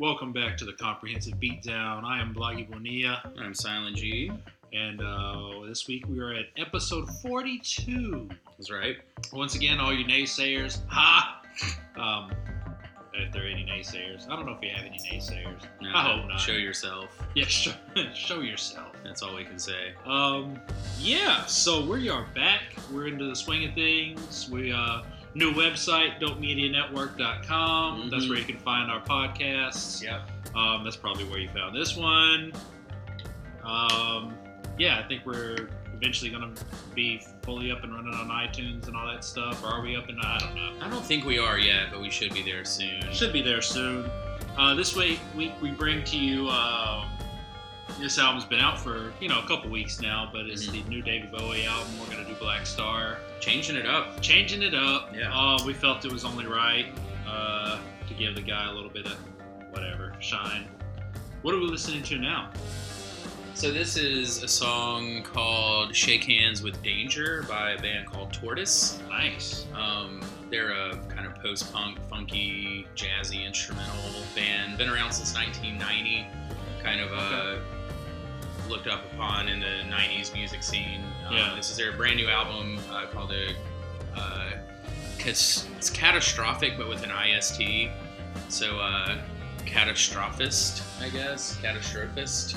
Welcome back to the Comprehensive Beatdown. I am Bloggy Bonilla, I'm Silent G. and uh, this week we are at episode 42. That's right. Once again, all you naysayers, ha! Um, if there are any naysayers, I don't know if we have any naysayers. No, I hope not. Show yourself. Yeah, show, show yourself. That's all we can say. Um, yeah, so we are back. We're into the swing of things. We uh, new website, dopemedianetwork.com. That's Mhm. where you can find our podcasts. Yep. Um, that's probably where you found this one. Um, yeah, I think we're eventually going to be fully up and running on iTunes and all that stuff. Or are we up and I don't know. I don't think we are yet, but we should be there soon. Should be there soon. Uh, this week, we, we bring to you. Um, this album's been out for you know a couple weeks now, but it's Mhm. the new David Bowie album. We're gonna do Black Star, Changing it up. changing it up. Yeah. Uh, we felt it was only right uh, to give the guy a little bit of whatever shine. What are we listening to now? So this is a song called "Shake Hands with Danger" by a band called Tortoise. Nice. Um, they're a kind of post-punk, funky, jazzy instrumental band. Been around since 1990. Kind of uh, looked up upon in the 90s music scene. Um, Yeah. This is their brand new album uh, called a. Uh, it's, catastrophic, but with an IST. So uh, catastrophist, I guess. Catastrophist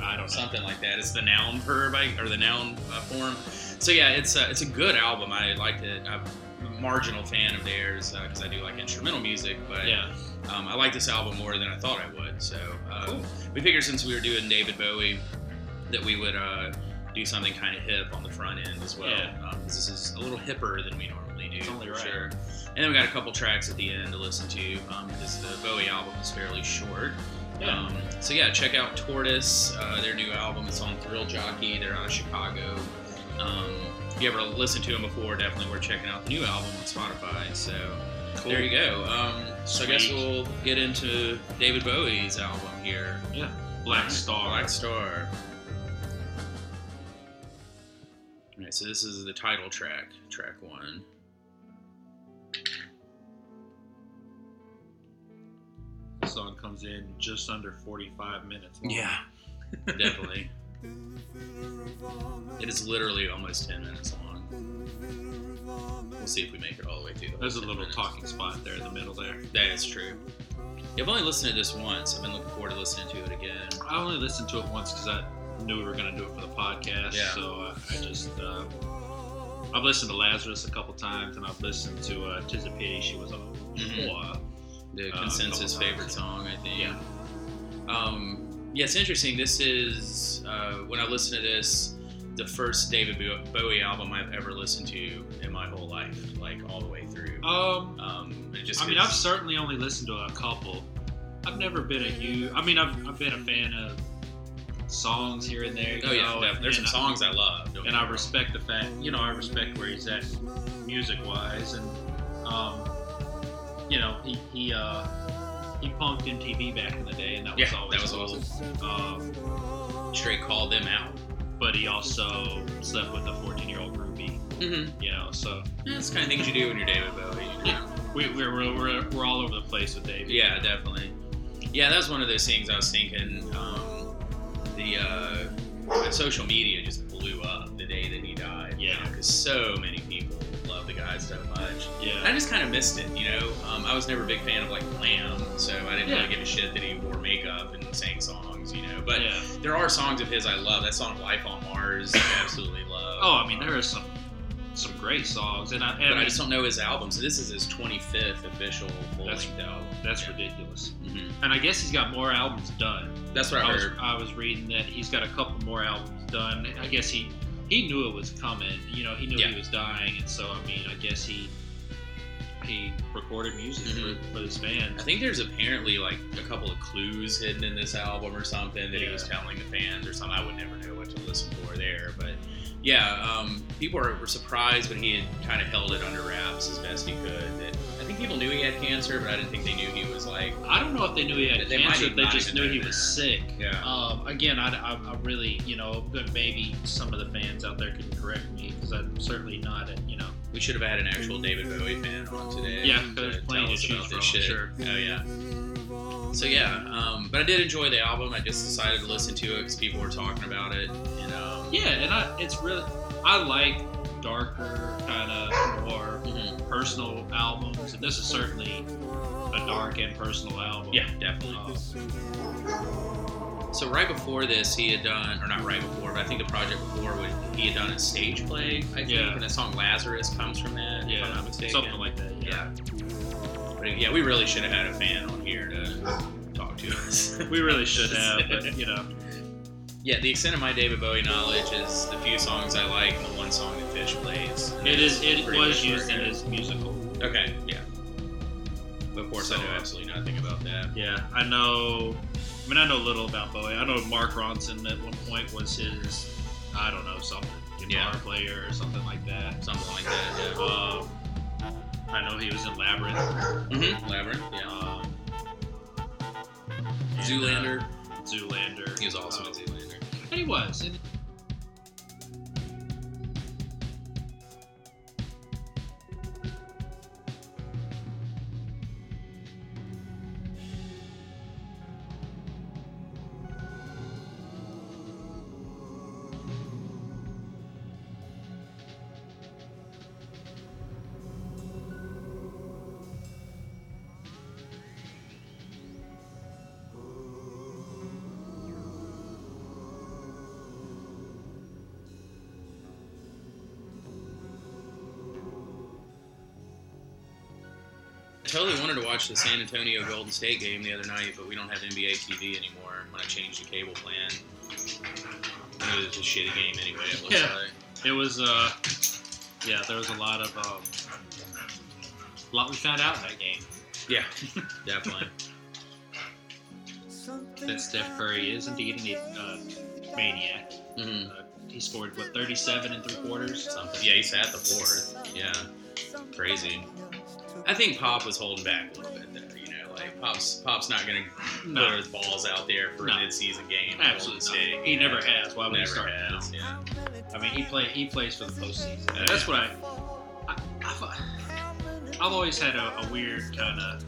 I don't know. something like that. It's the noun verb I, or the noun uh, form. So yeah, it's a, it's a good album. I liked it. I'm a marginal fan of theirs because I do like instrumental music, but Yeah. Um, I like this album more than I thought I would. So uh, Cool. we figured since we were doing David Bowie that we would uh, do something kind of hip on the front end as well. Yeah. Um, this is a little hipper than we normally do. It's only for right. sure. And then we got a couple tracks at the end to listen to um, because the Bowie album is fairly short. Yeah. Um, so yeah, check out Tortoise, uh, their new album. It's on Thrill Jockey. They're out of Chicago. Um, if you ever listened to them before, definitely worth checking out the new album on Spotify. So Cool. there you go. Um, so I guess we'll get into David Bowie's album here, Yeah. Black Star. Black Star. All right, so this is the title track, track one. The song comes in just under 45 minutes. long. definitely. It is literally almost 10 minutes long. We'll see if we make it all the way through. The There's a little minutes. talking spot there in the middle there. That is true. I've only listened to this once. I've been looking forward to listening to it again. I only listened to it once because I knew we were going to do it for the podcast. Yeah. So uh, I just, uh, I've listened to Lazarus a couple times and I've listened to uh, Tis a Pity She Was on Mhm. before. The Uh, consensus couple favorite song, I think. Yeah. Um, yeah, it's interesting. This is uh, when I listen to this, the first David Bowie album I've ever listened to in my whole life, like all the way through. Um, Um, just I mean, I've certainly only listened to a couple. I've never been a huge. I mean, I've, I've been a fan of songs here and there. you oh yeah, know, definitely. there's some I- songs I love. and I respect the fact, you know, I respect where he's at music wise, and um, you know, he he uh, he punked MTV back in the day, and that was Yeah, always that was cool. Um, straight called them out. But he also slept with a 14 year old groupie, Mm-hmm. you know. So That's the kind of things you do when you're David Bowie. You know? we, we're, we're we're we're all over the place with David. Yeah, definitely. Yeah, that was one of those things I was thinking. Um, the uh, social media just blew up the day that he died. Yeah. because so many people love the guy so much. And I just kind of missed it, you know. Um, I was never a big fan of like Lamb, so I didn't Yeah. really give a shit that he wore makeup and sang songs, you know. But yeah. there are songs of his I love. That song "Life on Mars" I absolutely love. Oh, I mean, there are some some great songs, and I, and but I I just don't know his album. So this is his 25th official That's- full-length album. that's Yeah. ridiculous. Mhm. And I guess he's got more albums done. That's what I I was. I was reading that he's got a couple more albums done. I guess he he knew it was coming. You know, he knew Yeah. he was dying, and so I mean, I guess he he recorded music Mhm. for, for this band. I think there's apparently like a couple of clues hidden in this album or something that he was telling the fans or something. I would never know what to listen for there, but yeah, um, people were, were surprised, but he had kind of held it under wraps as best he could. That I think people knew he had cancer, but I didn't think they knew he was like. I don't know if they knew he had They cancer. They just knew he was sick. Yeah. Um, again, I, I, I really, you know, but maybe some of the fans out there can correct me because I'm certainly not, a, you know, We should have had an actual David Bowie fan on today. Yeah, to there's plenty to choose about from, this shit. sure. Oh yeah. So yeah, um, but I did enjoy the album. I just decided to listen to it because people were talking about it. And um, Yeah, and I, it's really I like darker, kind of more mhm. personal albums, and this is certainly a dark and personal album. yeah, definitely. Um, So right before this, he had done, or not right before, but I think the project before, would, he had done a stage play. I think, Yeah. and the song "Lazarus" comes from that. if yeah, I'm not mistaken. something like that. Yeah. Yeah. But yeah, we really should have had a fan on here to talk to us. we really should have, but you know, yeah, the extent of my David Bowie knowledge is the few songs I like and the one song that Fish plays. It is. It was used in his musical. Okay, yeah. But of course, I know absolutely nothing about that. Yeah, I know. I mean, I know little about Bowie. I know Mark Ronson at one point was his, I don't know, something guitar Yeah. player or something like that. Something like that. Um, I know he was in Labyrinth. Yeah. Mm-hmm. Labyrinth. Yeah. Um, and, Zoolander. uh, Zoolander. he was also Um, in Zoolander. And he was. And totally wanted to watch the San Antonio Golden State game the other night, but we don't have NBA TV anymore. When I changed the cable plan, it was a shitty game anyway. It looks Yeah. like. it was. Uh, yeah, there was a lot of. Um, a lot we found out in that game. Yeah, definitely. That Steph Curry is indeed a uh, maniac. hmm Uh, he scored what 37 and three quarters. Something. Yeah, he's at the fourth. Yeah, crazy. I think Pop was holding back a little bit there. You know, like Pop's Pop's not gonna No. put his balls out there for No. a mid-season game. Absolutely. He never has. Why would he Never start now? has. Yeah. I mean, he play he plays for the postseason. Oh, That's what I, I I've, I've always had a, a weird kind of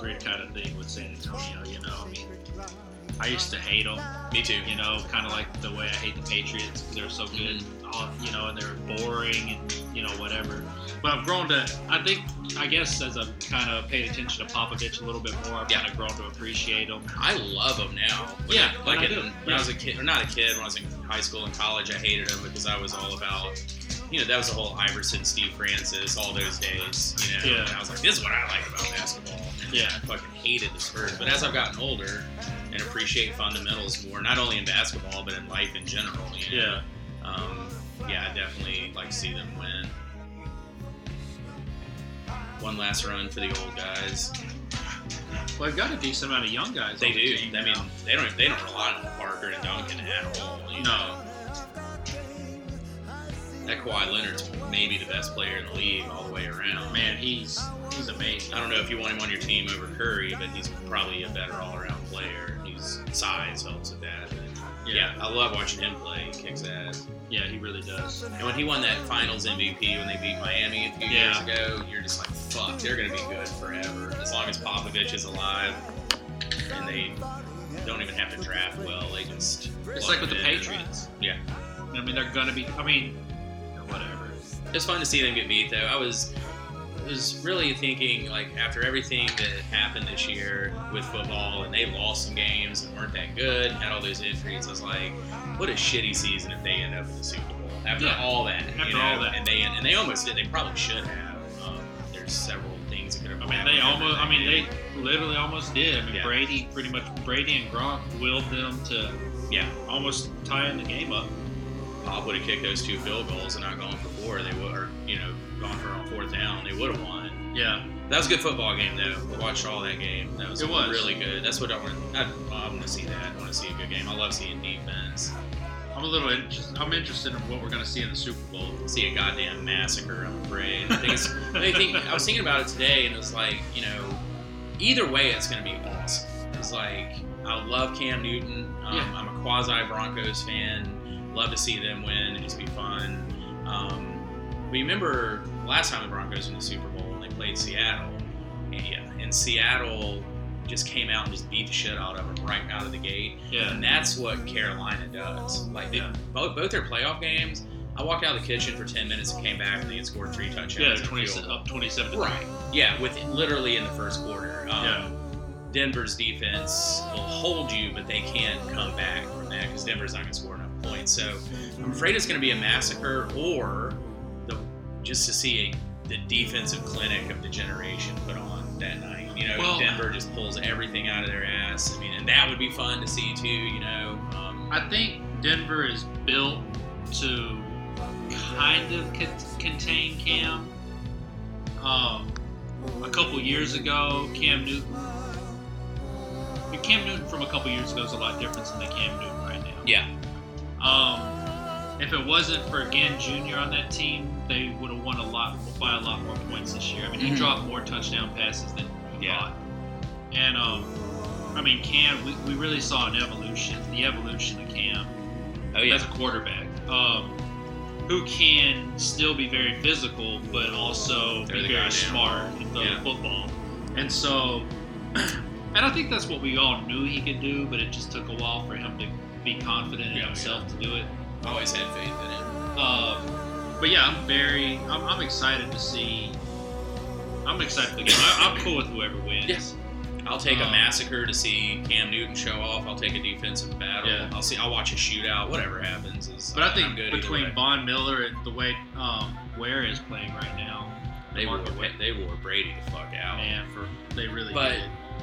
weird kind of thing with San Antonio. You know, I mean, I used to hate them. Me too. You know, kind of like the way I hate the Patriots because they're so good. Mm-hmm. You know, and they're boring and you know whatever. But I've grown to. I think I guess as I've kind of paid attention to Popovich a little bit more, I've Yeah. kind of grown to appreciate him. I love him now. When Yeah, I- like I when Yeah. I was a kid, or not a kid, when I was in high school and college, I hated him because I was all about, you know, that was the whole Iverson, Steve Francis, all those days. You know, Yeah. and I was like, this is what I like about basketball. Yeah. I fucking hated the Spurs. But as I've gotten older and appreciate fundamentals more, not only in basketball but in life in general, you know, Yeah. um, yeah, I definitely like to see them win. One last run for the old guys. Well, I've got a decent amount of young guys. They the do. team I mean, now. they don't. They don't rely on Parker and Duncan at all. you No. know. That Kawhi Leonard's maybe the best player in the league all the way around. man, he's he's amazing. I don't know if you want him on your team over Curry, but he's probably a better all-around player. His size helps with that. But yeah, I love watching him play. He kicks ass. yeah, he really does. And when he won that Finals MVP when they beat Miami a few Yeah. years ago, you're just like, fuck, they're gonna be good forever as long as Popovich is alive, and they don't even have to draft well. They just It's like with the him in. Patriots. Yeah. I mean, they're gonna be. I mean, whatever. It's fun to see them get beat, though. I was was really thinking like after everything that happened this year with football, and they lost some games and weren't that good, and had all those injuries. I was like, what a shitty season if they end up in the Super Bowl after Yeah. all that. After you know? all that. and they and they almost did. They probably should have. Um, there's several things that could have. I mean, happened they almost. I mean, game. they literally almost did. I mean, Yeah. Brady pretty much. Brady and Gronk willed them to yeah. almost tying the game up. Pop would have kicked those two field goals and not gone for four. They would, or you know, gone for on fourth down. They would have won. Yeah. That was a good football game, though. I watched all that game. That was, It was. really good. That's what I want. I, I want to see that. I want to see a good game. I love seeing defense. I'm a little interested. I'm interested in what we're gonna see in the Super Bowl. See a goddamn massacre. I'm afraid. I think it's, I think I was thinking about it today, and it was like, you know, either way, it's going to be awesome. It's like I love Cam Newton. Um, Yeah. I'm a quasi Broncos fan. Love to see them win and just be fun. Um, remember last time the Broncos in the Super Bowl when they played Seattle? And, yeah, and Seattle just came out and just beat the shit out of them right out of the gate. Yeah. And that's what Carolina does. Like they, Yeah. both both their playoff games, I walked out of the kitchen for ten minutes and came back and they had scored three touchdowns. Yeah, and 20, up 27 to Right. Yeah, with literally in the first quarter. Um, Yeah. Denver's defense will hold you, but they can't come back from that because Denver's not going to score enough points. So I'm afraid it's going to be a massacre, or just to see a, the defensive clinic of the generation put on that night. You know, Well- Denver just pulls everything out of their ass. I mean, and that would be fun to see too. You know, um, I think Denver is built to kind of contain Cam. Um, a couple years ago, Cam Newton. the Cam Newton from a couple years ago is a lot different than the Cam Newton right now. yeah, Um, if it wasn't for Ginn Jr. on that team, they would have won a lot by a lot more points this year. I mean, he Mhm. dropped more touchdown passes than he Yeah. caught. And um, I mean, Cam, we, we really saw an evolution, the evolution of Cam oh yeah, as a quarterback, um, who can still be very physical, but also They're be the very smart and throw Yeah. the football. And so, and I think that's what we all knew he could do, but it just took a while for him to be confident in Yeah, himself to do it. always had faith in him. Um, but yeah, I'm very, I'm, I'm excited to see. I'm excited for the game. I, I'm cool with whoever wins. Yes. I'll take a Um, massacre to see Cam Newton show off. I'll take a defensive battle. Yeah. I'll see. I'll watch a shootout. Whatever happens is. But I think good between. Von Miller and the way um, Ware is playing right now, they wore Ware- they wore Brady the fuck out. man, for they really But- did.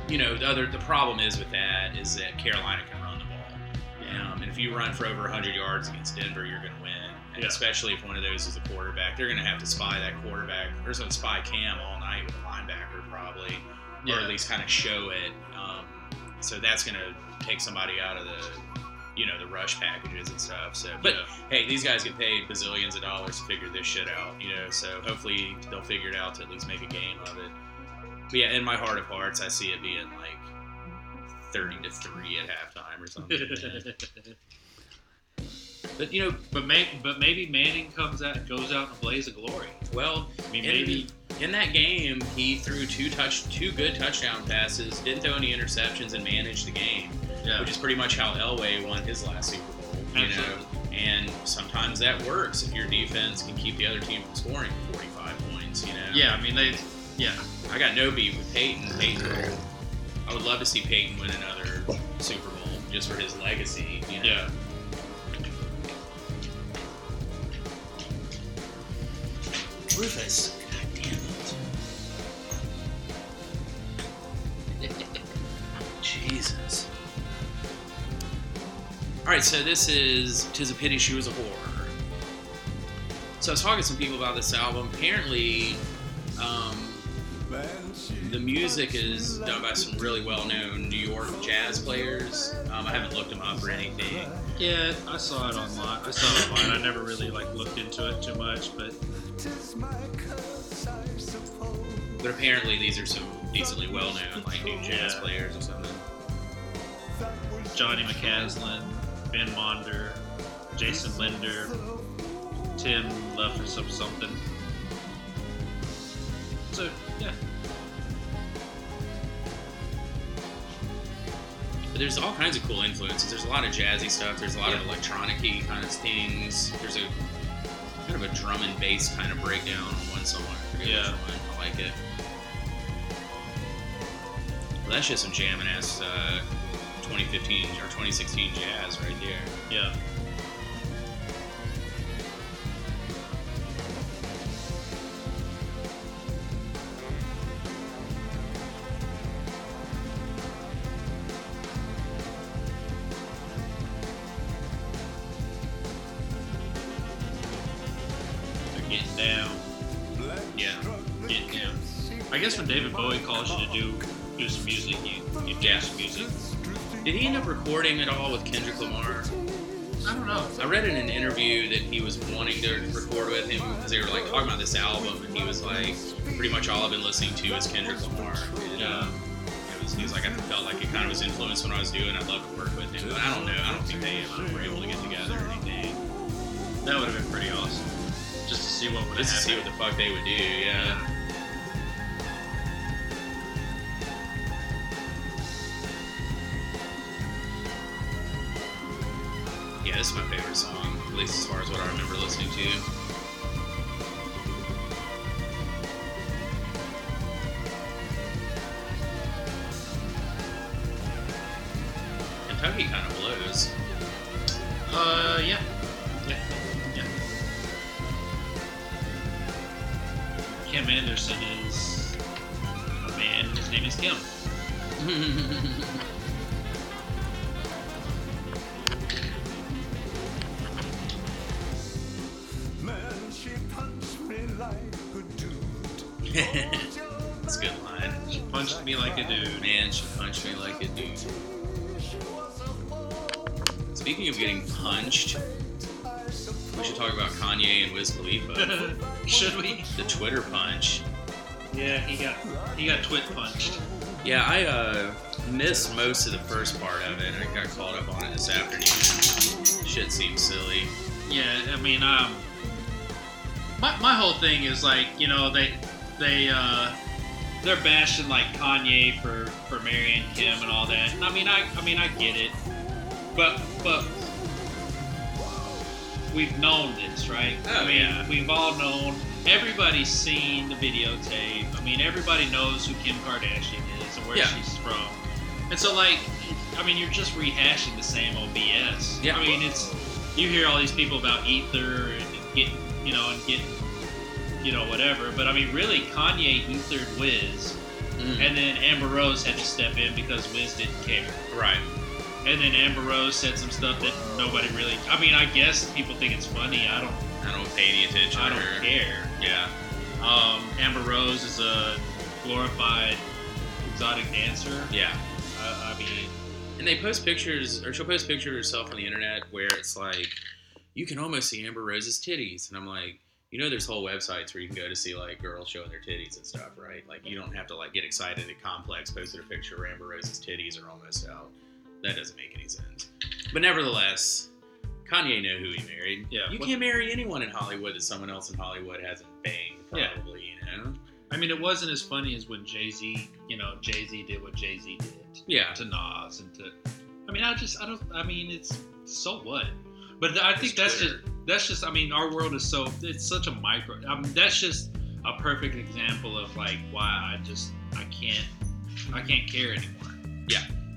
You know, the other the problem is with that is that Carolina can run the ball. Yeah. Um, and if you run for over 100 yards against Denver, you're going to win. Yeah. especially if one of those is a quarterback, they're going to have to spy that quarterback. Going to spy Cam all night with a linebacker probably, or at least kind of show it. Um, so that's going to take somebody out of the, you know, the rush packages and stuff. So, but Yeah. hey, these guys get paid bazillions of dollars to figure this shit out, you know. So hopefully they'll figure it out to at least make a game of it. But yeah, in my heart of hearts, I see it being like thirty to three at halftime or something. but you know, But may, but maybe Manning comes out goes out in a blaze of glory. well, I mean, in, maybe in that game, he threw two touch, two good touchdown passes, didn't throw any interceptions, and managed the game, yeah, which is pretty much how Elway won his last Super Bowl. You know, and sometimes that works if your defense can keep the other team from scoring 45 points. You know. yeah. I mean, they, yeah, I got no beef with Peyton. Peyton, I would love to see Peyton win another Super Bowl just for his legacy. You know? yeah. Rufus. God damn it. Jesus. All right, so this is "Tis a Pity She Was a Whore." So I was talking to some people about this album. Apparently, um, the music is done by some really well-known New York jazz players. Um, I haven't looked them up or anything. Yeah, I saw it online. I saw it online. I never really like looked into it too much, but But apparently, these are some decently well-known, like new jazz Yeah. players or something. Johnny McCaslin, Ben Monder, Jason Lindner, Tim Luff or some something. So yeah, But there's all kinds of cool influences. There's a lot of jazzy stuff. There's a lot of electronic-y kind of things. There's a of a drum and bass kind of breakdown on one song. I forget Yeah. which one. I like it. Well, that's just some jamming ass uh, 2015 or 2016 jazz right there. yeah. David you to do do some music, you you do music. Did he end up recording at all with Kendrick Lamar? I don't know. I read in an interview that he was wanting to record with him because they were like talking about this album, and he was like, pretty much all I've been listening to is Kendrick Lamar. And, Yeah. uh, it was, he was like, I felt like it kind of was influenced when I was doing. I'd love to work with him, but I don't know. I don't think they uh, were able to get together or anything. That would have been pretty awesome. Just to see what would have Just to see what the fuck they would do. Yeah. Just my favorite song, at least as far as what I remember listening to. Yeah, he got he got twit punched. Yeah, I uh, missed most of the first part of it. I got caught up on it this afternoon. Shit seems silly. Yeah, I mean, um, my, my whole thing is like, you know, they they uh, they're bashing like Kanye for for marrying Kim and all that. And I mean, I I mean, I get it, but but we've known this, right? Oh, I mean, yeah. we've all known. Everybody's seen the videotape. I mean, everybody knows who Kim Kardashian is and where Yeah. she's from. And so, like, I mean, you're just rehashing the same old BS. Yeah. I mean, it's you hear all these people about ether and getting, you know, and getting, you know, whatever. But I mean, really, Kanye ethered Wiz, Mm. and then Amber Rose had to step in because Wiz didn't care. Right. And then Amber Rose said some stuff that nobody really. I mean, I guess people think it's funny. I don't. I don't pay any attention. I to don't her. care. Yeah. Um, Amber Rose is a glorified exotic dancer. Yeah. I, I mean, And they post pictures, or she'll post pictures of herself on the internet where it's like, you can almost see Amber Rose's titties. And I'm like, you know, there's whole websites where you can go to see like girls showing their titties and stuff, right? Like, you don't have to like get excited that Complex posted a picture where Amber Rose's titties are almost out. That doesn't make any sense. But nevertheless, Kanye knew who he married. Yeah. You What- can't marry anyone in Hollywood that someone else in Hollywood hasn't banged, Yeah. probably, you know? I mean, it wasn't as funny as when Jay Z, you know, Jay Z did what Jay Z did Yeah. to Nas and to. I mean, I just, I don't. I mean, it's so what. But I think It's that's Twitter. just that's just. I mean, our world is so it's such a micro. I mean, that's just a perfect example of like why I just I can't I can't care anymore.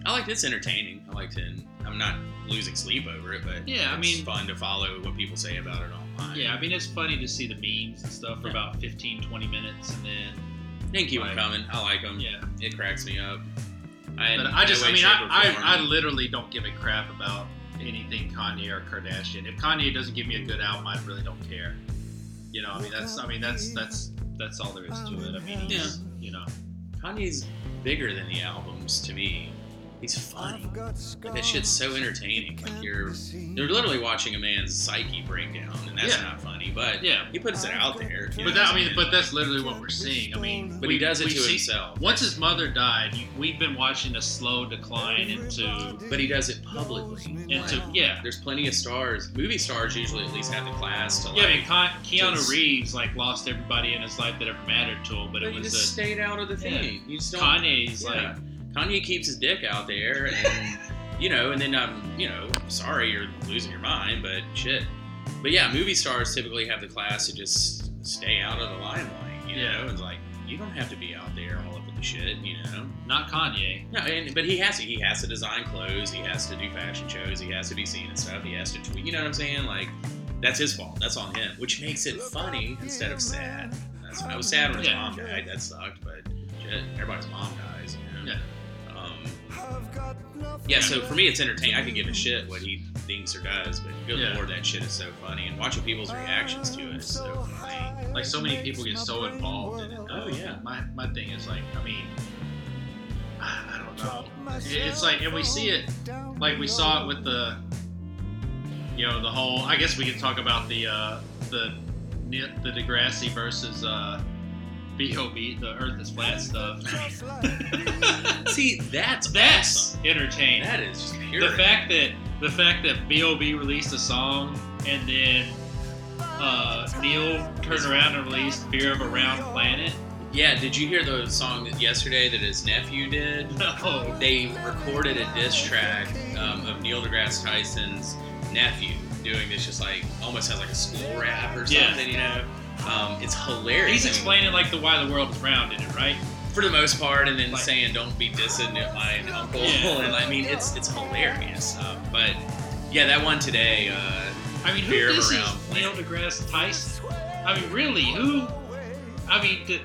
I like it's entertaining. I like to. I'm not losing sleep over it, but Yeah, I mean- fun to follow what people say about it online. Yeah, I mean, it's funny to see the memes and stuff for Yeah. about 15, 20 minutes, and then they keep like- coming. I like them. yeah. it cracks me up. I, But I just, I mean, I, I, I literally don't give a crap about anything Kanye or Kardashian. If Kanye doesn't give me a good album, I really don't care. You know, I mean, that's, I mean, that's, that's, that's all there is to it. I mean, he's, you know, Kanye's bigger than the albums to me. He's funny. Like that shit's so entertaining. Like you're you're literally watching a man's psyche break down, and that's Yeah. not funny. But yeah. he puts it out there. But that, I mean, but that's literally what we're seeing. I mean, But we- he does it we to see- himself. Once his mother died, we've been watching a slow decline into, But he does it publicly. into, Like, yeah. There's plenty of stars. Movie stars usually at least have the class to like. Yeah, I mean, Ke- Keanu just- Reeves like lost everybody in his life that ever mattered to him, but but it you was just a, stayed out of the Yeah. thing. You just don't. Kanye's Yeah. like, Kanye keeps his dick out there, and you know, and then I'm, you know, sorry you're losing your mind, but shit. But yeah, movie stars typically have the class to just stay out of the limelight, you Yeah. know, and like you don't have to be out there all over the shit, you know. not Kanye. No, and but he has to. He has to design clothes. He has to do fashion shows. He has to be seen and stuff. He has to tweet. You know what I'm saying? Like that's his fault. That's on him, which makes it funny instead of sad. That's I was sad when his Yeah. mom died. That sucked, but shit, everybody's mom dies. You know? Yeah. Yeah. So for me, it's entertaining. I could give a shit what he thinks or does, but good Yeah. lord, that shit is so funny. And watching people's reactions to it is so funny. Like so many people get so involved in it. Oh, yeah. My my thing is like, I mean, I I don't know. It's like, and we see it, like we saw it with the, you know, the whole. I guess we can talk about the uh, the the deGrasse versus uh, B.O.B. the Earth is flat stuff. See, that's That's awesome. entertaining. That is just pure. the fact that the fact that B.O.B. released a song and then uh, Neil turned around and released "Fear of a Round Planet." Yeah, did you hear the song that yesterday that his nephew did? No. They recorded a diss track um, of Neil deGrasse Tyson's nephew doing this, just like almost has like a school rap or Yeah. something, you know. Um, it's hilarious. He's I mean, explaining like the why the world is round in it, right? for the most part, and then Like- saying "Don't be dissing my uncle," Yeah. and I mean it's it's hilarious. Um, but yeah, that one today. Uh, I mean, who Fear of this is Neil deGrasse Tyson? I mean, really, who? I mean, did,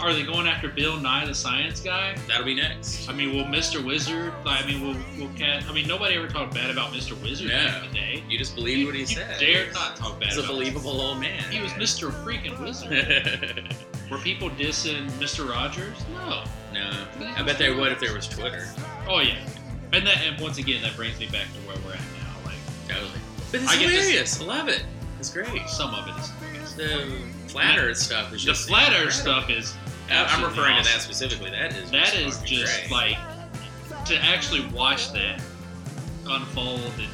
are they going after Bill Nye the Science Guy? that'll be next. I mean, will Mr. Wizard? I mean, will will Cat? I mean, nobody ever talked bad about Mr. Wizard back in the day. You just believe what he you said. Dare not talk bad He's a believable old man. He was Mr. Freaking Wizard. Were people dissing Mr. Rogers? No. no, I bet they would if there was Twitter. Oh yeah. And that, and once again, that brings me back to where we're at now. Like Totally. But it's I get this- hilarious. I love it. It's great. some of it is. hilarious. The flat Earth stuff is The just flat Earth stuff is. I'm referring to that specifically. That is That is just great. like to actually watch that unfold and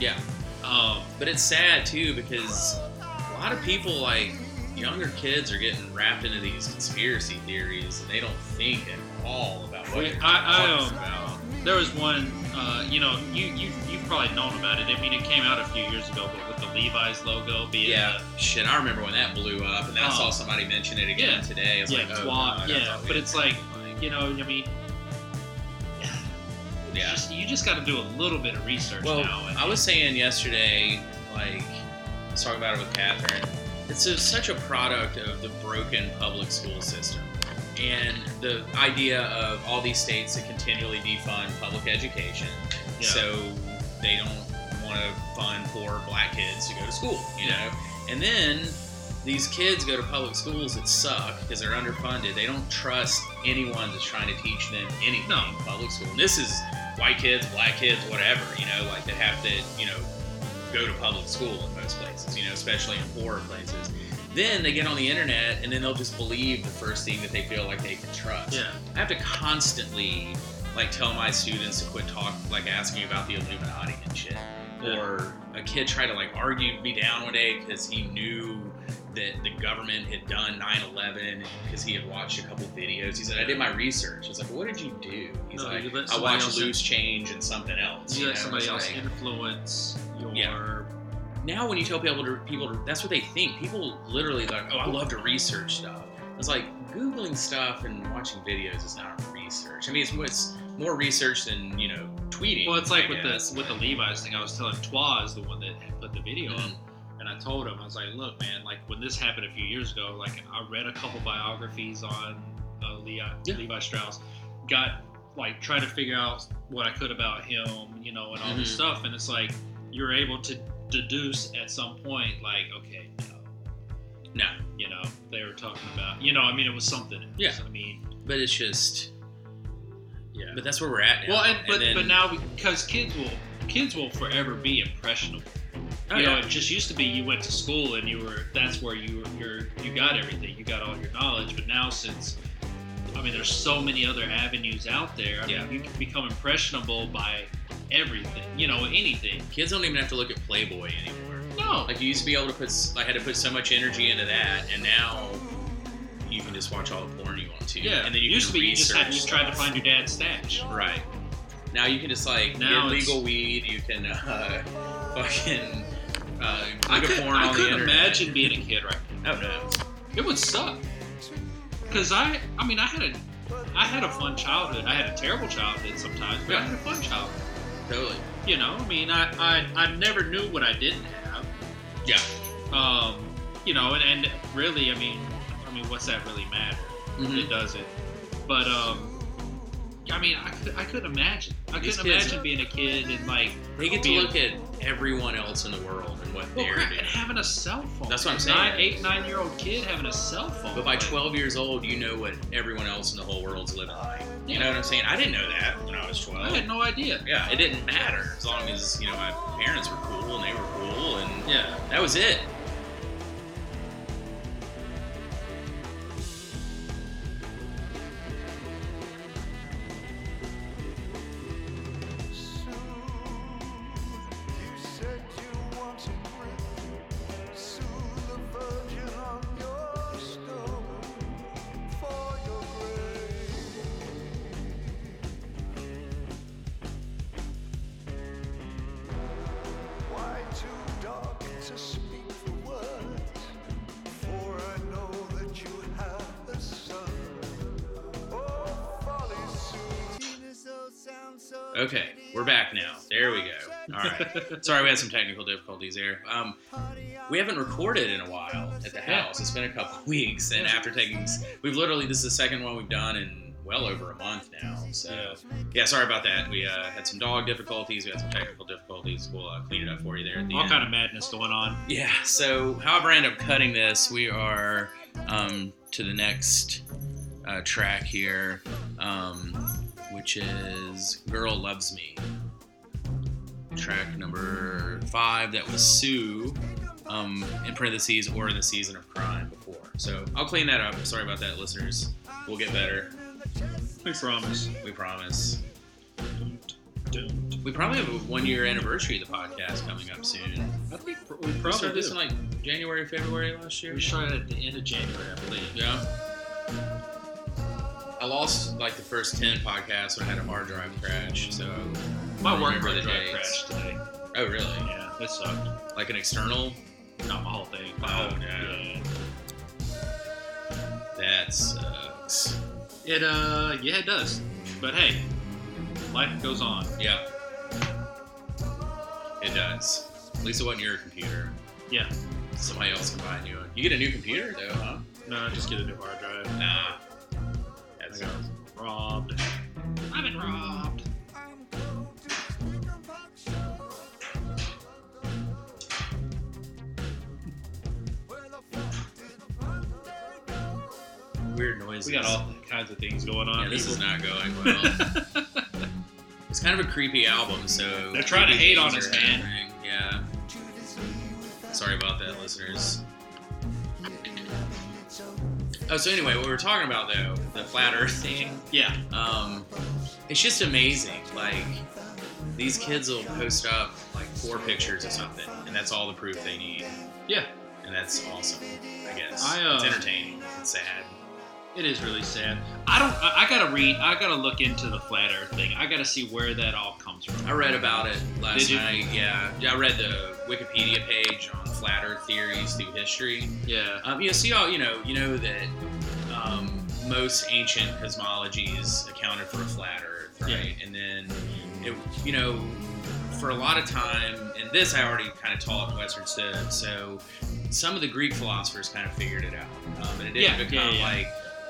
yeah. um, But it's sad too because a lot of people like younger kids are getting wrapped into these conspiracy theories and they don't think at all about what I- I, talking um, about. There was one. Uh, you know, you you you've probably known about it. I mean, it came out a few years ago, but with the Levi's logo being Yeah, shit. I remember when that blew up, and then I Oh. saw somebody mention it again Yeah. today. I was yeah, like, oh, twat, yeah. But it's like, you know, I mean, yeah. just, you just got to do a little bit of research Well, now. And, I was saying yesterday, like, I was talking about it with Catherine. It's a, such a product of the broken public school system. And the idea of all these states that continually defund public education, Yeah. so they don't want to fund poor black kids to go to school, you know? And then these kids go to public schools that suck because they're underfunded. They don't trust anyone that's trying to teach them anything No. in public school. And this is white kids, black kids, whatever, you know, like that have to, you know, go to public school in most places, you know, especially in poorer places. Then they get on the internet and then they'll just believe the first thing that they feel like they can trust. yeah, I have to constantly like tell my students to quit talk like asking about the Illuminati and shit. Yeah. Or a kid tried to like argue me down one day because he knew that the government had done 9/11 because he had watched a couple videos. He said, "I did my research." I was like, "What did you do?" He's No, like, "I watched Loose Change and something else." you let know? somebody else like- influence your. Yeah. Now when you tell people to people to, that's what they think people literally like oh i love to research stuff it's like googling stuff and watching videos is not research i mean it's, it's more research than you know tweeting Well, it's like I with guess. the with the Levi's thing. I was telling Twa is the one that put the video Mhm. up, and I told him I was like, "Look, man, like when this happened a few years ago, like I read a couple biographies on uh, Levi, Yeah. Levi Strauss, got like trying to figure out what I could about him, you know, and all this Mhm. stuff, and it's like you're able to deduce at some point, like, okay, no, no you know, they were talking about, you know, I mean, it was something. else. Yeah. I mean, but it's just yeah. but that's where we're at now Well, and, but then- but now because kids will kids will forever be impressionable. oh, you know, it just used to be you went to school and you were that's where you were you're, you got everything, you got all your knowledge. But now since I mean, there's so many other avenues out there. I Yeah. mean, you can become impressionable by everything. You know, anything. kids don't even have to look at playboy anymore No, like you used to be able to put I had to put so much energy into that and now you can just watch all the porn you want to yeah. and then you used to be you just had you tried to find your dad's stash. Right. Now you can just like Now get legal weed. You can uh, fucking uh, I look could, at porn I on the couldn't imagine being a kid right now. Oh no. It would suck. Cause I, I mean, I had a, I had a fun childhood. I had a terrible childhood sometimes, but I had a fun childhood. Totally. You know, I mean, I, I, I never knew what I didn't have. Yeah. Um, you know, and, and really, I mean, I mean, what's that really matter? Mhm. It doesn't. But um, I mean, I, could, I couldn't imagine. I These couldn't kids- imagine being a kid and like They get to being- look at everyone else in the world and what well, they're crap, doing. and having a cell phone. That's what I'm A saying. Nine, eight, nine year old kid having a cell phone. But by Like, 12 years old, you know what everyone else in the whole world's living like. You know what I'm saying? I didn't know that when I was 12. I had no idea. Yeah, it didn't matter as long as you know my parents were cool and they were cool, and Yeah. that was it. Sorry, we had some technical difficulties there. Um, we haven't recorded in a while at the house. It's been a couple weeks, and after taking, we've literally this is the second one we've done in well over a month now. So yeah, sorry about that. We uh, had some dog difficulties. We had some technical difficulties. We'll uh, clean it up for you there at the All end. kind of madness going on. Yeah. So, however, I end up cutting this, we are um, to the next uh, track here, um, which is "Girl Loves Me." Track number five. That was Sue, um, in parentheses, or in the season of crime before. So I'll clean that up. Sorry about that, listeners. We'll get better. We promise. We promise. We probably have a one-year anniversary of the podcast coming up soon. I think we We probably started this in like January, February last year. We started at the end of January, I believe. Yeah. I lost like the first ten podcasts when I had a hard drive crash. So My work hard the drive crashed today. oh really? Yeah, that sucked. Like an external? Not my whole thing. My Oh, no. yeah. That sucks. It uh, yeah, it does. But hey, life goes on. Yeah. It does. At least it wasn't your computer. Yeah. Somebody else can buy a new one. You get a new computer though, huh? No, just get a new hard drive. Nah. Got robbed. I've been robbed. Weird noises. We got all kinds of things going on. Yeah, this is not going well. it's kind of a creepy album, so They're trying to hate on us, man. happening. Yeah. Sorry about that, listeners. Oh, so anyway, what we were talking about though, the flat Earth thing. yeah. Um, it's just amazing. Like these kids will post up like four pictures of something, and that's all the proof they need. Yeah. And that's awesome. I guess I, uh, it's entertaining. It's sad. It is really sad. I don't. I, gotta read. I gotta look into the flat Earth thing. I gotta see where that all comes from. I read about it last night. Yeah, Yeah, I read the Wikipedia page on flat Earth theories through history. Yeah. Um, you see all. you know you know that um, most ancient cosmologies accounted for a flat Earth, right? And then it, you know, for a lot of time, and this I already kind of taught Western Studies. So some of the Greek philosophers kind of figured it out, um, and it didn't Yeah, yeah, become yeah. like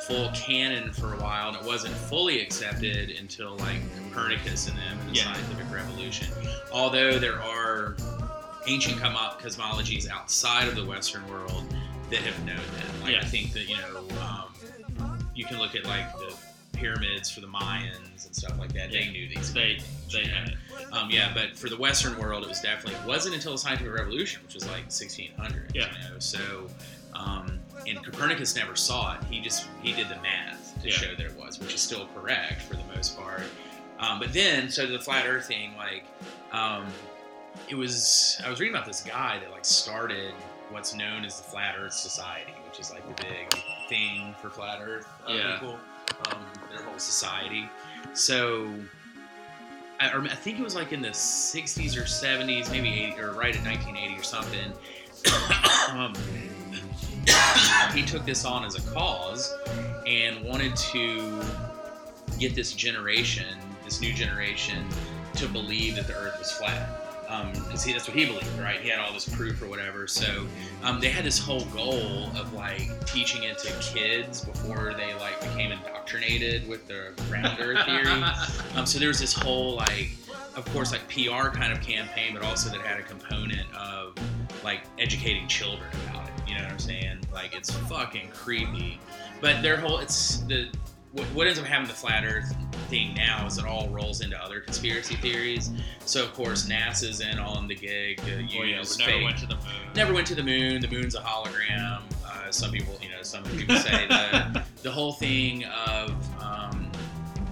full canon for a while, and it wasn't fully accepted until like Copernicus and them and the Yeah. scientific revolution. Although there are ancient come cosmologies outside of the Western world that have known that. Like Yeah. I think that you know um, you can look at like the pyramids for the Mayans and stuff like that. They knew these. They things, they had it. Um, yeah, but for the Western world, it was definitely it wasn't until the scientific revolution, which was like 1600. Yeah. You know, so um, and Copernicus never saw it. He just he did the math to Yeah. show that it was, which is still correct for the most part. Um, but then, so the flat Earth thing, like, um, it was. I was reading about this guy that like started what's known as the Flat Earth Society, which is like the big thing for flat Earth uh, Yeah. people, um, their whole society. So I, I think it was like in the 60s or 70s, maybe 80, or right at 1980 or something. um, he took this on as a cause and wanted to get this generation, this new generation, to believe that the Earth was flat. Because he that's what he believed, right? He had all this proof or whatever. So um, they had this whole goal of like teaching it to kids before they like became indoctrinated with the round Earth theory. Um, so there was this whole like, of course, like PR kind of campaign, but also that had a component of like educating children about. You know what I'm saying? Like it's fucking creepy. But their whole it's the what, what ends up happening to the flat Earth thing now is it all rolls into other conspiracy theories. So of course NASA's in on the gig use Oh yeah, we fake never went to the moon. never went to the moon. The moon's a hologram. Uh, some people, you know, some people say the the whole thing of um,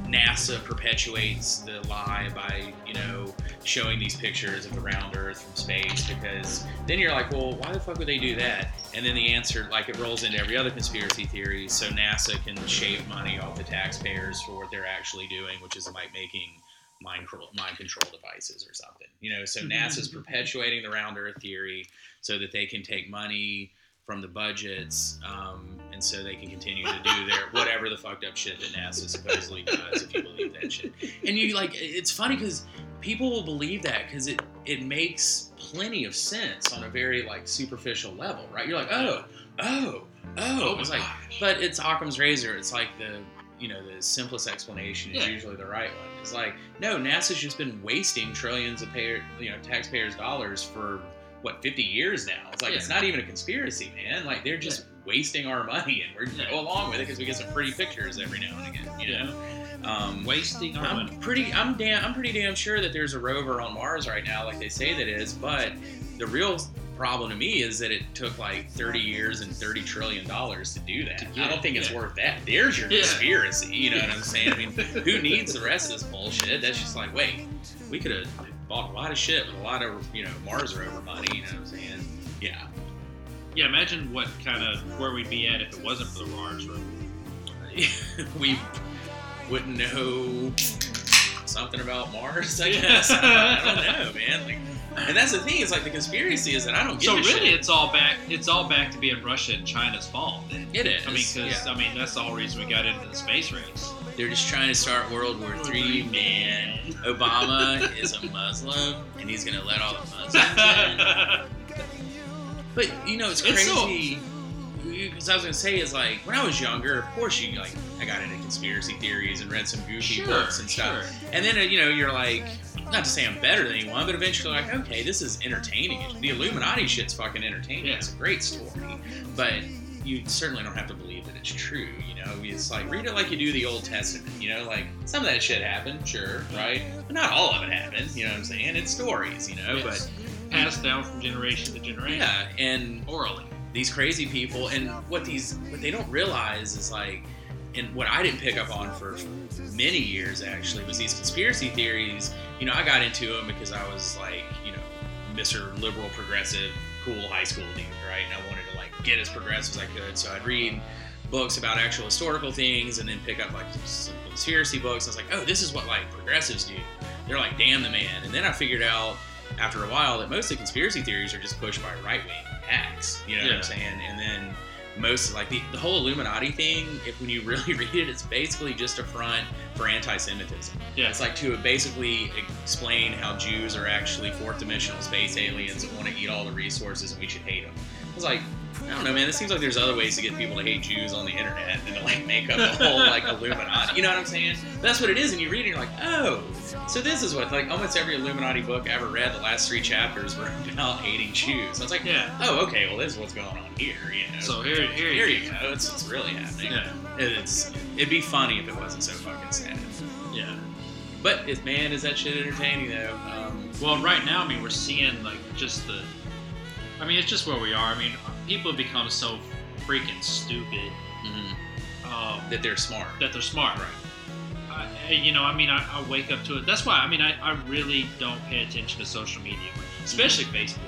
NASA perpetuates the lie by you know showing these pictures of the round Earth from space because then you're like, well, why the fuck would they do that? And then the answer, like, it rolls into every other conspiracy theory, so NASA can shave money off the taxpayers for what they're actually doing, which is like making mind control, mind control devices or something. You know, so mm-hmm. NASA's perpetuating the round Earth theory so that they can take money from the budgets, um, and so they can continue to do their whatever the fucked up shit that NASA supposedly does, if you believe that shit. And you like, it's funny because people will believe that because it it makes plenty of sense on a very like superficial level, right? You're like, oh, oh, oh. my It's like, but it's Occam's razor. It's like the you know the simplest explanation is Yeah. usually the right one. It's like no, NASA's just been wasting trillions of payer you know taxpayers' dollars for what 50 years now. It's like Yeah. it's not even a conspiracy, man. Like they're just wasting our money and we're Yeah. go along with it because we get some pretty pictures every now and again. You know. Um, wasting our I'm money. pretty. I'm damn. I'm pretty damn sure that there's a rover on Mars right now, like they say that is. But the real problem to me is that it took like 30 years and 30 trillion dollars to do that. To I don't think it's yeah. worth that. There's your Yeah. conspiracy. You know what I'm saying? I mean, who needs the rest of this bullshit? That's just like, wait, we could have bought a lot of shit with a lot of you know Mars rover money. You know what I'm saying? Yeah. Yeah, imagine what kind of where we'd be at if it wasn't for the Mars rover. we wouldn't know something about Mars, I guess. I don't know, man. Like, and that's the thing is like the conspiracy is that I don't give So really, shit. it's all back. It's all back to being Russia and China's fault. It is. I mean, because yeah. I mean that's the whole reason we got into the space race. They're just trying to start World War Three, man. Obama is a Muslim, and he's gonna let all the Muslims in. But you know, it's crazy. Because I was gonna say is like when I was younger, of course you like I got into conspiracy theories and read some goofy Sure, books and stuff. sure. And then uh, you know you're like, not to say I'm better than anyone, but eventually like, okay, this is entertaining. The Illuminati shit's fucking entertaining. Yeah. It's a great story, but you certainly don't have to believe that it's true. You know, it's like read it like you do the Old Testament. You know, like some of that shit happened, sure, right, but not all of it happened. You know what I'm saying? It's stories, you know, It's passed down from generation to generation yeah, and orally. these crazy people and what these what they don't realize is like and what I didn't pick up on for many years actually was these conspiracy theories. You know, I got into them because I was like, you know, Mr. Liberal Progressive, cool high school dude, right? And I wanted get as progressive as I could. So I'd read books about actual historical things and then pick up like some conspiracy books. I was like, oh, this is what like progressives do. They're like, damn the man. And then I figured out after a while that most of the conspiracy theories are just pushed by right wing hacks. You know what I'm saying? And then most like the, the whole Illuminati thing, if when you really read it, it's basically just a front for anti-Semitism. Yeah. It's like to basically explain how Jews are actually fourth dimensional space aliens that want to eat all the resources and we should hate them. I was like, I don't know, man. It seems like there's other ways to get people to hate Jews on the internet than to like make up a whole like Illuminati. You know what I'm saying? That's what it is, and you read it, and you're like, oh, so this is what like almost every Illuminati book I ever read. The last three chapters were about hating Jews. I was like, Yeah. oh, okay, well, this is what's going on here. You know. So here, here, here you go. It's, it's really happening. Yeah. It's it'd be funny if it wasn't so fucking sad. Yeah. But is man, is that shit entertaining though? Um, Well, right now, I mean, we're seeing like just the. I mean, it's just where we are. I mean, people become so freaking stupid um, that they're smart. that they're smart. Right. I, you know, I mean, I, I wake up to it. That's why. I mean, I, I really don't pay attention to social media, especially Facebook.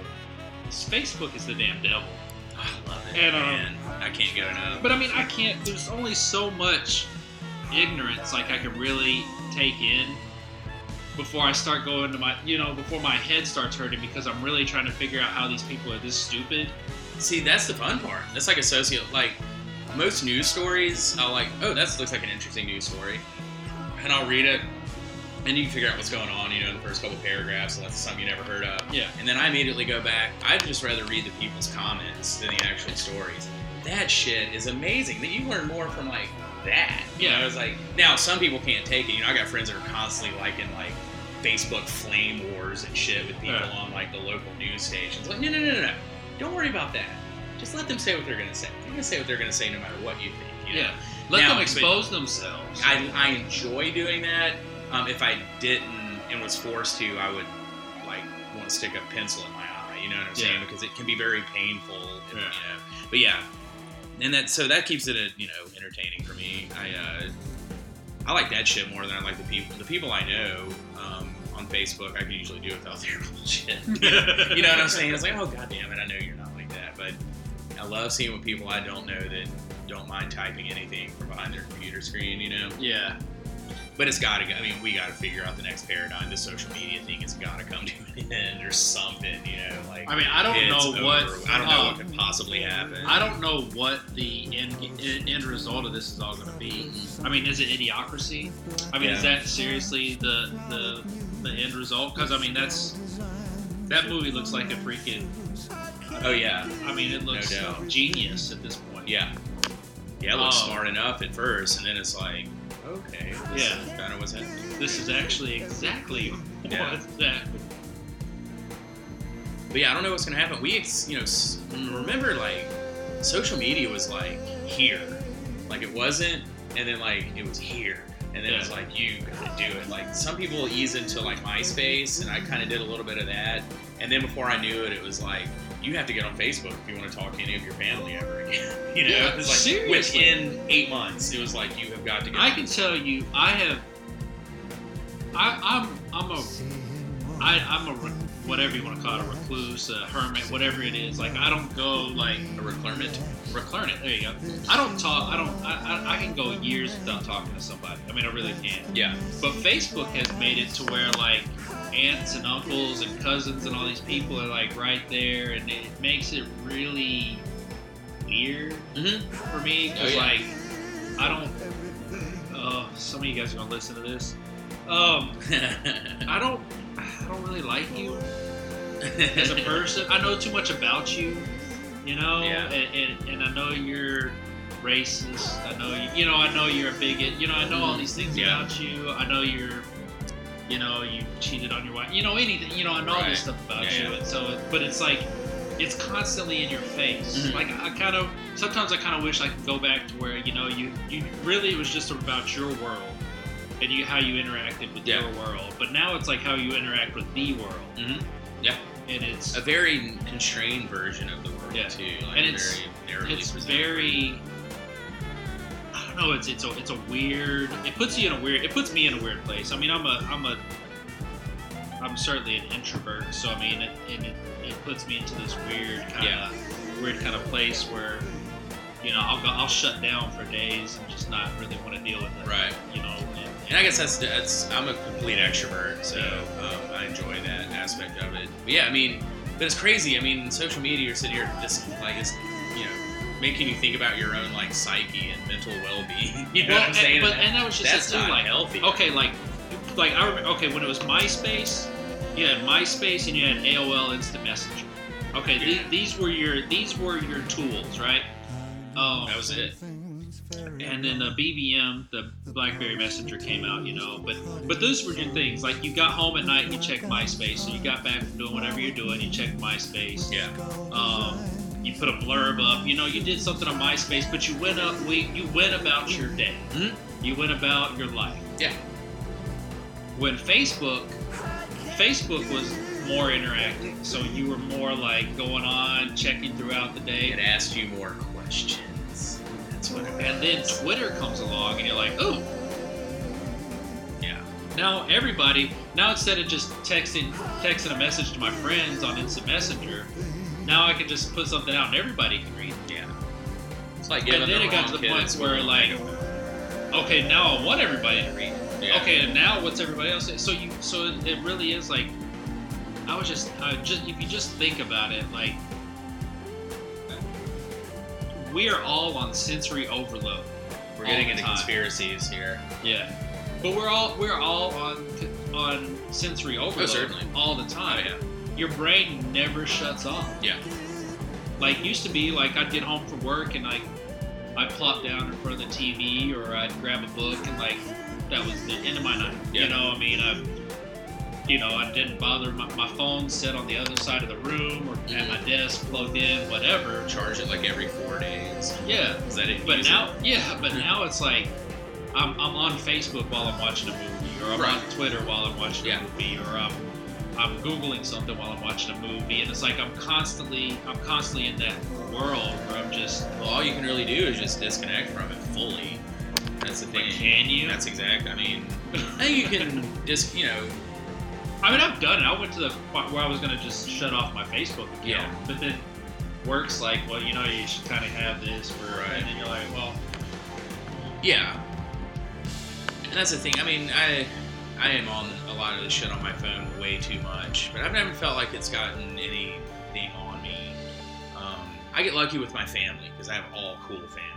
Facebook is the damn devil. I love it, And, um. I can't get enough. But I mean, I can't. There's only so much ignorance like I can really take in before I start going to my, you know, before my head starts hurting because I'm really trying to figure out how these people are this stupid. See, that's the fun part. That's like associate. Like most news stories, I'll like, oh, that looks like an interesting news story, and I'll read it, and you can figure out what's going on. You know, in the first couple paragraphs, and that's something you never heard of. Yeah. And then I immediately go back. I'd just rather read the people's comments than the actual stories. That shit is amazing. That you learn more from like that. You Yeah. know, it's like now some people can't take it. You know, I got friends that are constantly liking like Facebook flame wars and shit with people Yeah. on like the local news stations. Like, no, no, no, no, no. Don't worry about that. Just let them say what they're gonna say. They're gonna say what they're gonna say no matter what you think. You know? Yeah. Let Now, them but- expose themselves. I, I enjoy doing that. Um, if I didn't and was forced to, I would like want to stick a pencil in my eye. You know what I'm saying? Yeah. Because it can be very painful. and, Yeah. You know. But yeah, and that so that keeps it uh, you know entertaining for me. I uh, I like that shit more than I like the people. The people I know um, on Facebook, I can usually do without their bullshit. you know what I'm saying? It's like, oh god damn it, I know you're not like that, but I love seeing what people I don't know that don't mind typing anything from behind their computer screen. You know? Yeah. but it's got to go. I mean, we got to figure out the next paradigm. The social media thing has got to come to an end or something. You know, like I mean, I don't know what. I don't know uh, what could possibly happen. I don't know what the end end result of this is all going to be. I mean, is it idiocracy? I mean, is that seriously the the the end result? Because I mean, that's that movie looks like a freaking. Oh yeah, I mean, it looks doubt. genius at this point. yeah, yeah. It looks Um, smart enough at first, and then it's like, okay, this Yeah. is kind of what's happening. This is actually exactly Yeah. what's that. But yeah, I don't know what's gonna happen. We, ex- you know, remember like social media was like here, like it wasn't, and then like it was here, and then it was like you gotta do it. Like some people ease into like MySpace, and I kind of did a little bit of that, and then before I knew it, it was like you have to get on Facebook if you want to talk to any of your family ever again. you know, Yeah, it was like seriously. within eight months, it was like you have got to get. I can tell you, I have. I, I'm I'm a I, I'm a whatever you want to call it, a recluse, a hermit, whatever it is. Like I don't go like a reclurement. reclurnet. There you go. I don't talk. I don't. I, I, I can go years without talking to somebody. I mean, I really can. Yeah, But Facebook has made it to where like aunts and uncles and cousins and all these people are like right there, and it makes it really weird mm-hmm. for me Oh, because yeah. like I don't. Uh, some of you guys are gonna listen to this. Um, I don't. I don't really like you as a person. I know too much about you, you know, Yeah. and, and, and I know you're racist. I know you, you know, I know you're a bigot. You know, I know all these things Yeah. about you. I know you're, you know, you cheated on your wife. You know, anything. You know, I know all Right. this stuff about Yeah, you. And so, but it's like, it's constantly in your face. Mhm. Like I kind of sometimes I kind of wish I could go back to where you know you you really it was just about your world and you how you interacted with Yeah. your world. But now it's like how you interact with the world, hmm Yeah. and it's a very constrained version of the world Yeah. too. Like And it's- very it's very I don't know. It's it's a it's a weird. It puts you in a weird. It puts me in a weird place. I mean, I'm a I'm a I'm certainly an introvert, so I mean, it, it, it puts me into this weird kind Yeah. of weird kind of place where you know I'll go I'll shut down for days and just not really want to deal with it. Right. You know. And, I guess that's that's I'm a complete extrovert, so um, I enjoy that aspect of it. But yeah, I mean, but it's crazy. I mean, social media, you're sitting here just like it's you know making you think about your own like psyche and mental well-being. You know well, what I'm saying? and, but And that was just that's it too. not Like healthy. okay, like like I remember. Okay, when it was MySpace, you had MySpace and you had AOL Instant Messenger. Okay, Yeah. these were your these were your tools, right? Um, that was it. And then the BBM, the BlackBerry Messenger came out, you know. But but those were your things. Like you got home at night and you checked MySpace. So you got back from doing whatever you're doing, you checked MySpace. Yeah. Um, you put a blurb up. You know, you did something on MySpace, but you went up. We you went about your day. Mhm. You went about your life. Yeah. When Facebook, Facebook was more interactive, so you were more like going on, checking throughout the day. It asked you more questions. That's And then. Twitter comes along, and you're like, oh. Yeah. Now everybody, now instead of just texting texting a message to my friends on Instant Messenger, now I can just put something out and everybody can read. it. Yeah. It's like giving And then the it got to the kid point where, like. Okay, now I want everybody to read. Yeah. Okay, and now what's everybody else? say? So you, so it, it really is like, I was just, I just if you just think about it, like, we are all on sensory overload. We're getting into time. conspiracies here. Yeah, but we're all we're all on on sensory oh, overload certainly. all the time. Oh, Your brain never shuts off. Yeah. Like used to be, like I'd get home from work and like I'd plop down in front of the TV or I'd grab a book and like that was the end of my night. Yeah. You know, I mean, I, you know, I didn't bother my, my phone set on the other side of the room or at my mm. desk plugged in, whatever. Charge it like every four days. Yeah, Is that it? but now, yeah, but mm. now it's like I'm, I'm on Facebook while I'm watching a movie, or I'm on Twitter while I'm watching Yeah. a movie, or I'm I'm googling something while I'm watching a movie, and it's like I'm constantly I'm constantly in that world where I'm just Well, all you can really do is just disconnect from it fully. That's the thing. like, can you? That's exact. I mean, I think you can just, you know, I mean, I've done it. I went to the point where I was gonna just shut off my Facebook account, Yeah. but then works like, well, you know, you should kind of have this for, Right. and then you're like, well, yeah. And that's the thing. I mean, I I am on a lot of the shit on my phone way too much, but I've never felt like it's gotten anything on me. Um, I get lucky with my family because I have all cool family.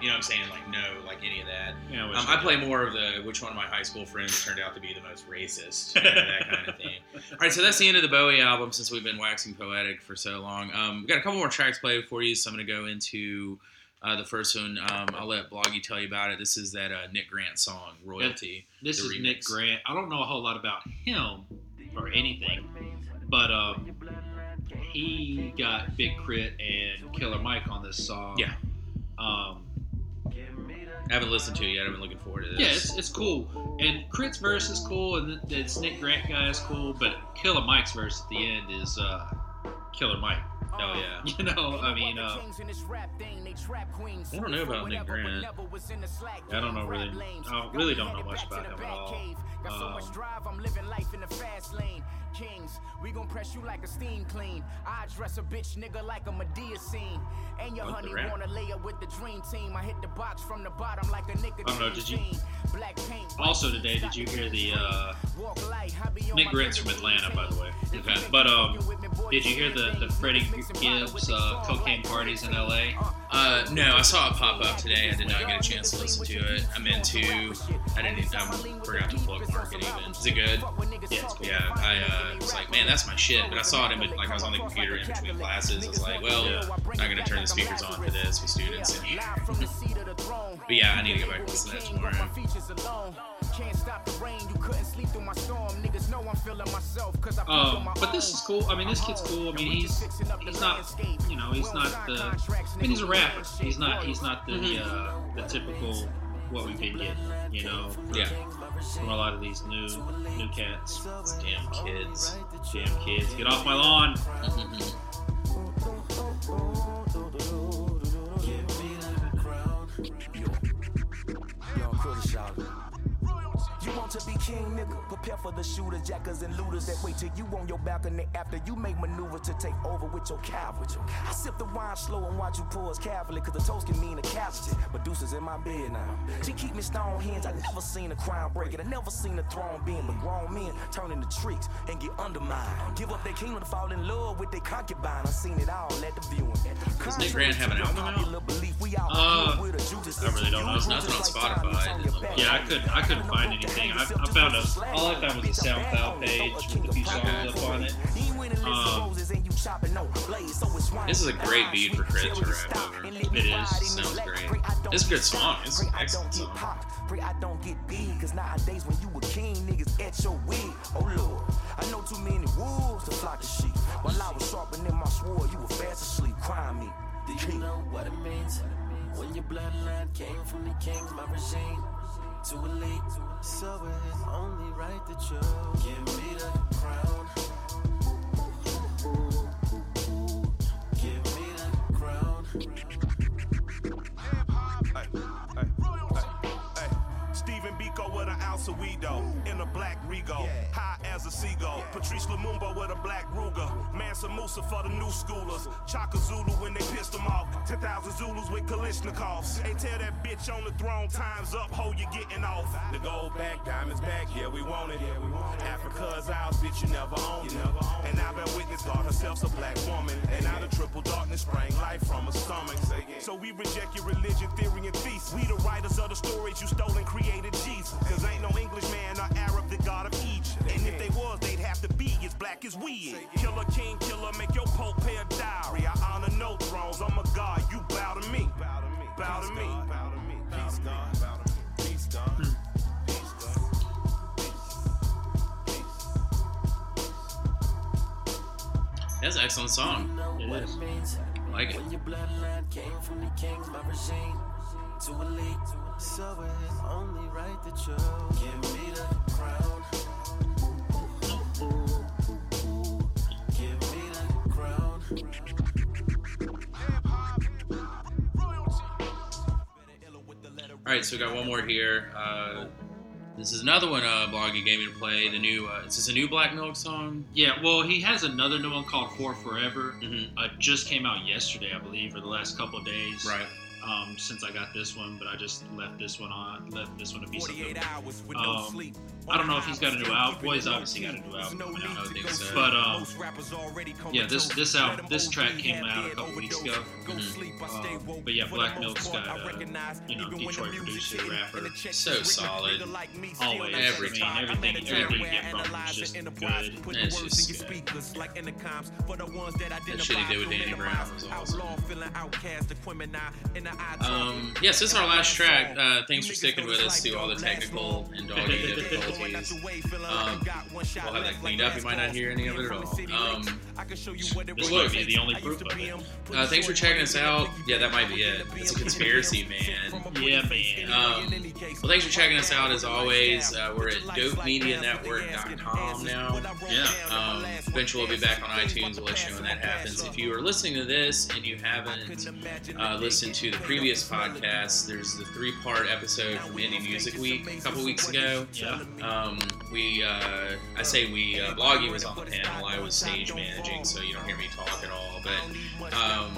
You know what I'm saying? Like no, like any of that. Yeah, Um, I play more of the which one of my high school friends turned out to be the most racist, you know, that kind of thing. All right, so that's the end of the Bowie album since we've been waxing poetic for so long. Um, we got a couple more tracks played for you, so I'm going to go into uh, the first one. Um, I'll let Bloggy tell you about it. This is that uh, Nick Grant song, Royalty. This the is Nick. Grant. I don't know a whole lot about him or anything, but um, he got Big K.R.I.T. and Killer Mike on this song. Yeah. Um, I haven't listened to it yet. I've been looking forward to this. yeah, it's, it's cool. And K.R.I.T.'s verse is cool, and th- this Nick Grant guy is cool, but Killer Mike's verse at the end is uh, Killer Mike. Oh, yeah. You know, I mean, uh, I don't know about Nick Grant. I don't know really. I really don't know much about him at all. Got so much Um, drive, I'm living life in the fast lane. Kings, we gon' press you like a steam clean. I dress a bitch nigga like a Madea scene. And your honey wanna lay up with the dream team. I hit the box from the bottom like a nigga. Don't know, did you- Black paint, Also today, did you hear the uh, Walk light, I be on Nick niggas from Atlanta, by the way. Okay. But um, did you hear the the Freddie Gibbs uh, cocaine parties in L.A.? Uh, no, I saw it pop up today. I did not get a chance to listen to it. I meant to. I didn't. I forgot to plug it even. Is it good? Yeah, it's cool. Yeah, I uh, was like, man, that's my shit. But I saw it in, like I was on the computer in between classes. I was like, well, Yeah. I'm not gonna turn the speakers on for this with students here. But yeah, I need to go back and listen to that tomorrow. Can't stop the rain, you couldn't sleep through my storm. Niggas know I'm feeling myself, cause I Um, my but this is cool. I mean, this kid's cool. I mean, he's he's not, you know, he's not the. I mean, he's a rapper. He's not. He's not the uh, the typical what we've been getting. You know, Yeah, from a lot of these new new cats. damn kids. Damn kids, get off my lawn. Mm-hmm. To be king, nigga? Prepare for the shooters, jackers, and looters that wait till you on your balcony after you make maneuvers to take over with your cavalry. I sip the wine slow and watch you pour us carefully, cause the toast can mean a casualty. Medusa's in my bed now. She keep me stone hinged. I never seen a crown break it. I never seen a throne bend, but grown men turn into tricks and get undermined. Give up their kingdom to fall in love with their concubine. I seen it all at the viewing. Does Nick Grant have an album out? Uh, I really don't know. There's nothing on Spotify. It doesn't look Yeah, I couldn't. I couldn't find anything. I, I found a. All I found was a SoundCloud page with a few songs up on it. Um, This is a great beat for K.R.I.T. to rap over. It is. Sounds great. It's a good song. It's an excellent song. Pray I don't get big, cause nowadays when you a king, niggas at your wig. Oh lord, I know too many wolves to flock the sheep. While I was sharpening my sword, you were fast asleep, crying me. Do you know what it means when your bloodline came from the kings, my regime? To elite, so it's only right that you give me the crown. Give me the crown. Stephen Biko with an ounce of weed though, in a black Rego, high as a seagull. Patrice Lumumba with a black Ruger, Mansa Musa for the new schoolers. Shaka Zulu when they pissed them off. 10,000 Zulus with Kalashnikovs. They tell that bitch on the throne, time's up, ho, you getting off. The gold back, diamonds back, yeah, we want it. Africa's ours, bitch, you never owned it. And I've been witness, God herself's a black woman. And out of triple darkness sprang life from her stomach. So we reject your religion, theory, and thesis. We the writers of the stories you stole and created Jesus. Cause ain't no Englishman or Arab the God of Egypt. And if they was, they'd have to be as black as we is. Killer king, killer, make your pope pay a dowry. I honor no thrones, I'm a god, you bow to me. Bow to me. Bow to me. Bow to me. Peace, God. Bow to me. Peace, God. Hmm. That's an excellent song. it What is. it means I like it. When your bloodline came from the kings, my regime. To elite, so it's only right that you give me the crown. Give me the crown. All right, so we got one more here. Uh, this is another one uh, Bloggy gave me to play. The new, uh, is this a new Black Milk song? Yeah, well, he has another new one called For Forever. Mm-hmm. Uh, just came out yesterday, I believe, or the last couple of days. Right. Um, since I got this one, but I just left this one on, left this one to be something. hours with no Um, sleep. I don't know if he's got a new album. Boy's obviously got a new album coming I don't think so. But um, yeah, this this out this track came out a couple weeks ago. Mm-hmm. Um, but yeah, Black Milk's got uh, you know Detroit producer, rapper. So solid. Always, Every I mean, everything, everything you get from him is just good. And It's just good. That shit he did with Danny Brown was awesome. Um, yes, this is our last track. Uh, thanks for sticking with us through all the technical and doggy difficulties. Um, we'll have that cleaned up. You might not hear any of it at all. Um, This Look. might be the only proof of it. uh, thanks for checking us out. Yeah, that might be it. It's a conspiracy, man. Yeah, man. Um, well, thanks for checking us out as always. Uh, we're at dopemedianetwork.com now. Yeah. Um, eventually, we'll be back on iTunes. We'll let you know when that happens. If you are listening to this and you haven't uh, listened to the previous podcast, there's the three part episode from Indie Music Week a couple weeks ago. Yeah. Um, we, uh, I say we, uh, Bloggy was on the panel. I was stage managing, so you don't hear me talk at all. But um,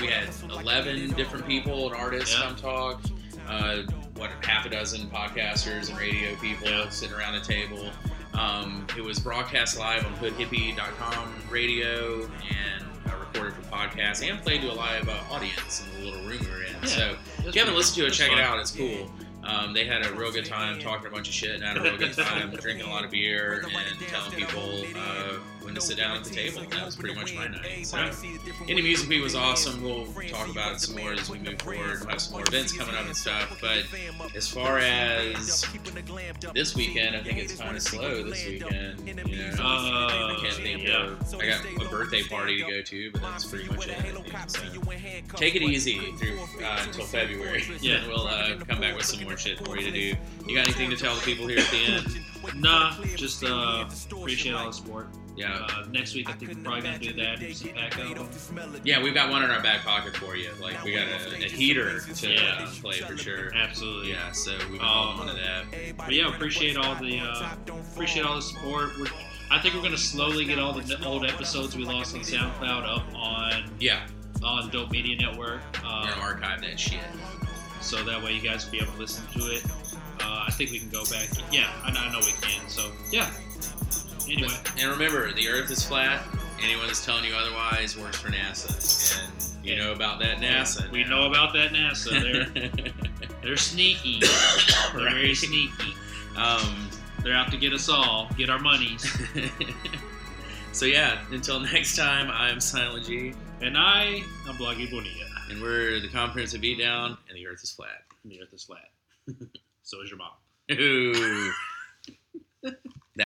we had 11 different people and artists Yeah. come talk. Uh, what, half a dozen podcasters and radio people Yeah. sitting around a table. Um, it was broadcast live on hoodhippie.com radio and uh, recorded for podcast and played to a live uh, audience in the little room we were in. Yeah. So if you haven't listened to it, that's check it out. It's cool. Um, they had a real good time talking a bunch of shit and had a real good time drinking a lot of beer and telling people uh, when to sit down at the table. And that was pretty much my night. So, Indie Music Week was awesome. We'll talk about it some more as we move forward. We'll have some more events coming up and stuff. But as far as this weekend, I think it's kind of slow this weekend. You know, Uh, I can't think yeah. of. I got a birthday party to go to, but that's pretty much it. Think. So, take it easy through uh, until February. Yeah. and we'll uh, come back with some more shit for you to do. You got anything to tell the people here at the end? Nah, just uh, appreciate all the support. Yeah. Uh, next week, I think we're probably gonna do that. Some pack. Yeah, we've got one in our back pocket for you. Like we got a, a heater to Yeah. uh, play for sure. Absolutely. Yeah, so we've been Um, holding on to that. But yeah, appreciate all the uh, appreciate all the support. We're, I think we're gonna slowly get all the old episodes we lost on SoundCloud up on Yeah, on Dope Media Network. we're Uh, archive that shit. so that way you guys will be able to listen to it. Uh, I think we can go back. Yeah, I know, I know we can. So yeah. Anyway, And remember, the Earth is flat. Anyone that's telling you otherwise works for NASA, and you know about that NASA. we now. know about that NASA. They're they're sneaky. They're very sneaky. um, They're out to get us all, get our monies. so yeah, until next time, I'm Silent G, And I, I'm Bloggy Bonilla. and we're the Comprehensive Beatdown, and the Earth is flat. And the Earth is flat. so is your mom. Ooh.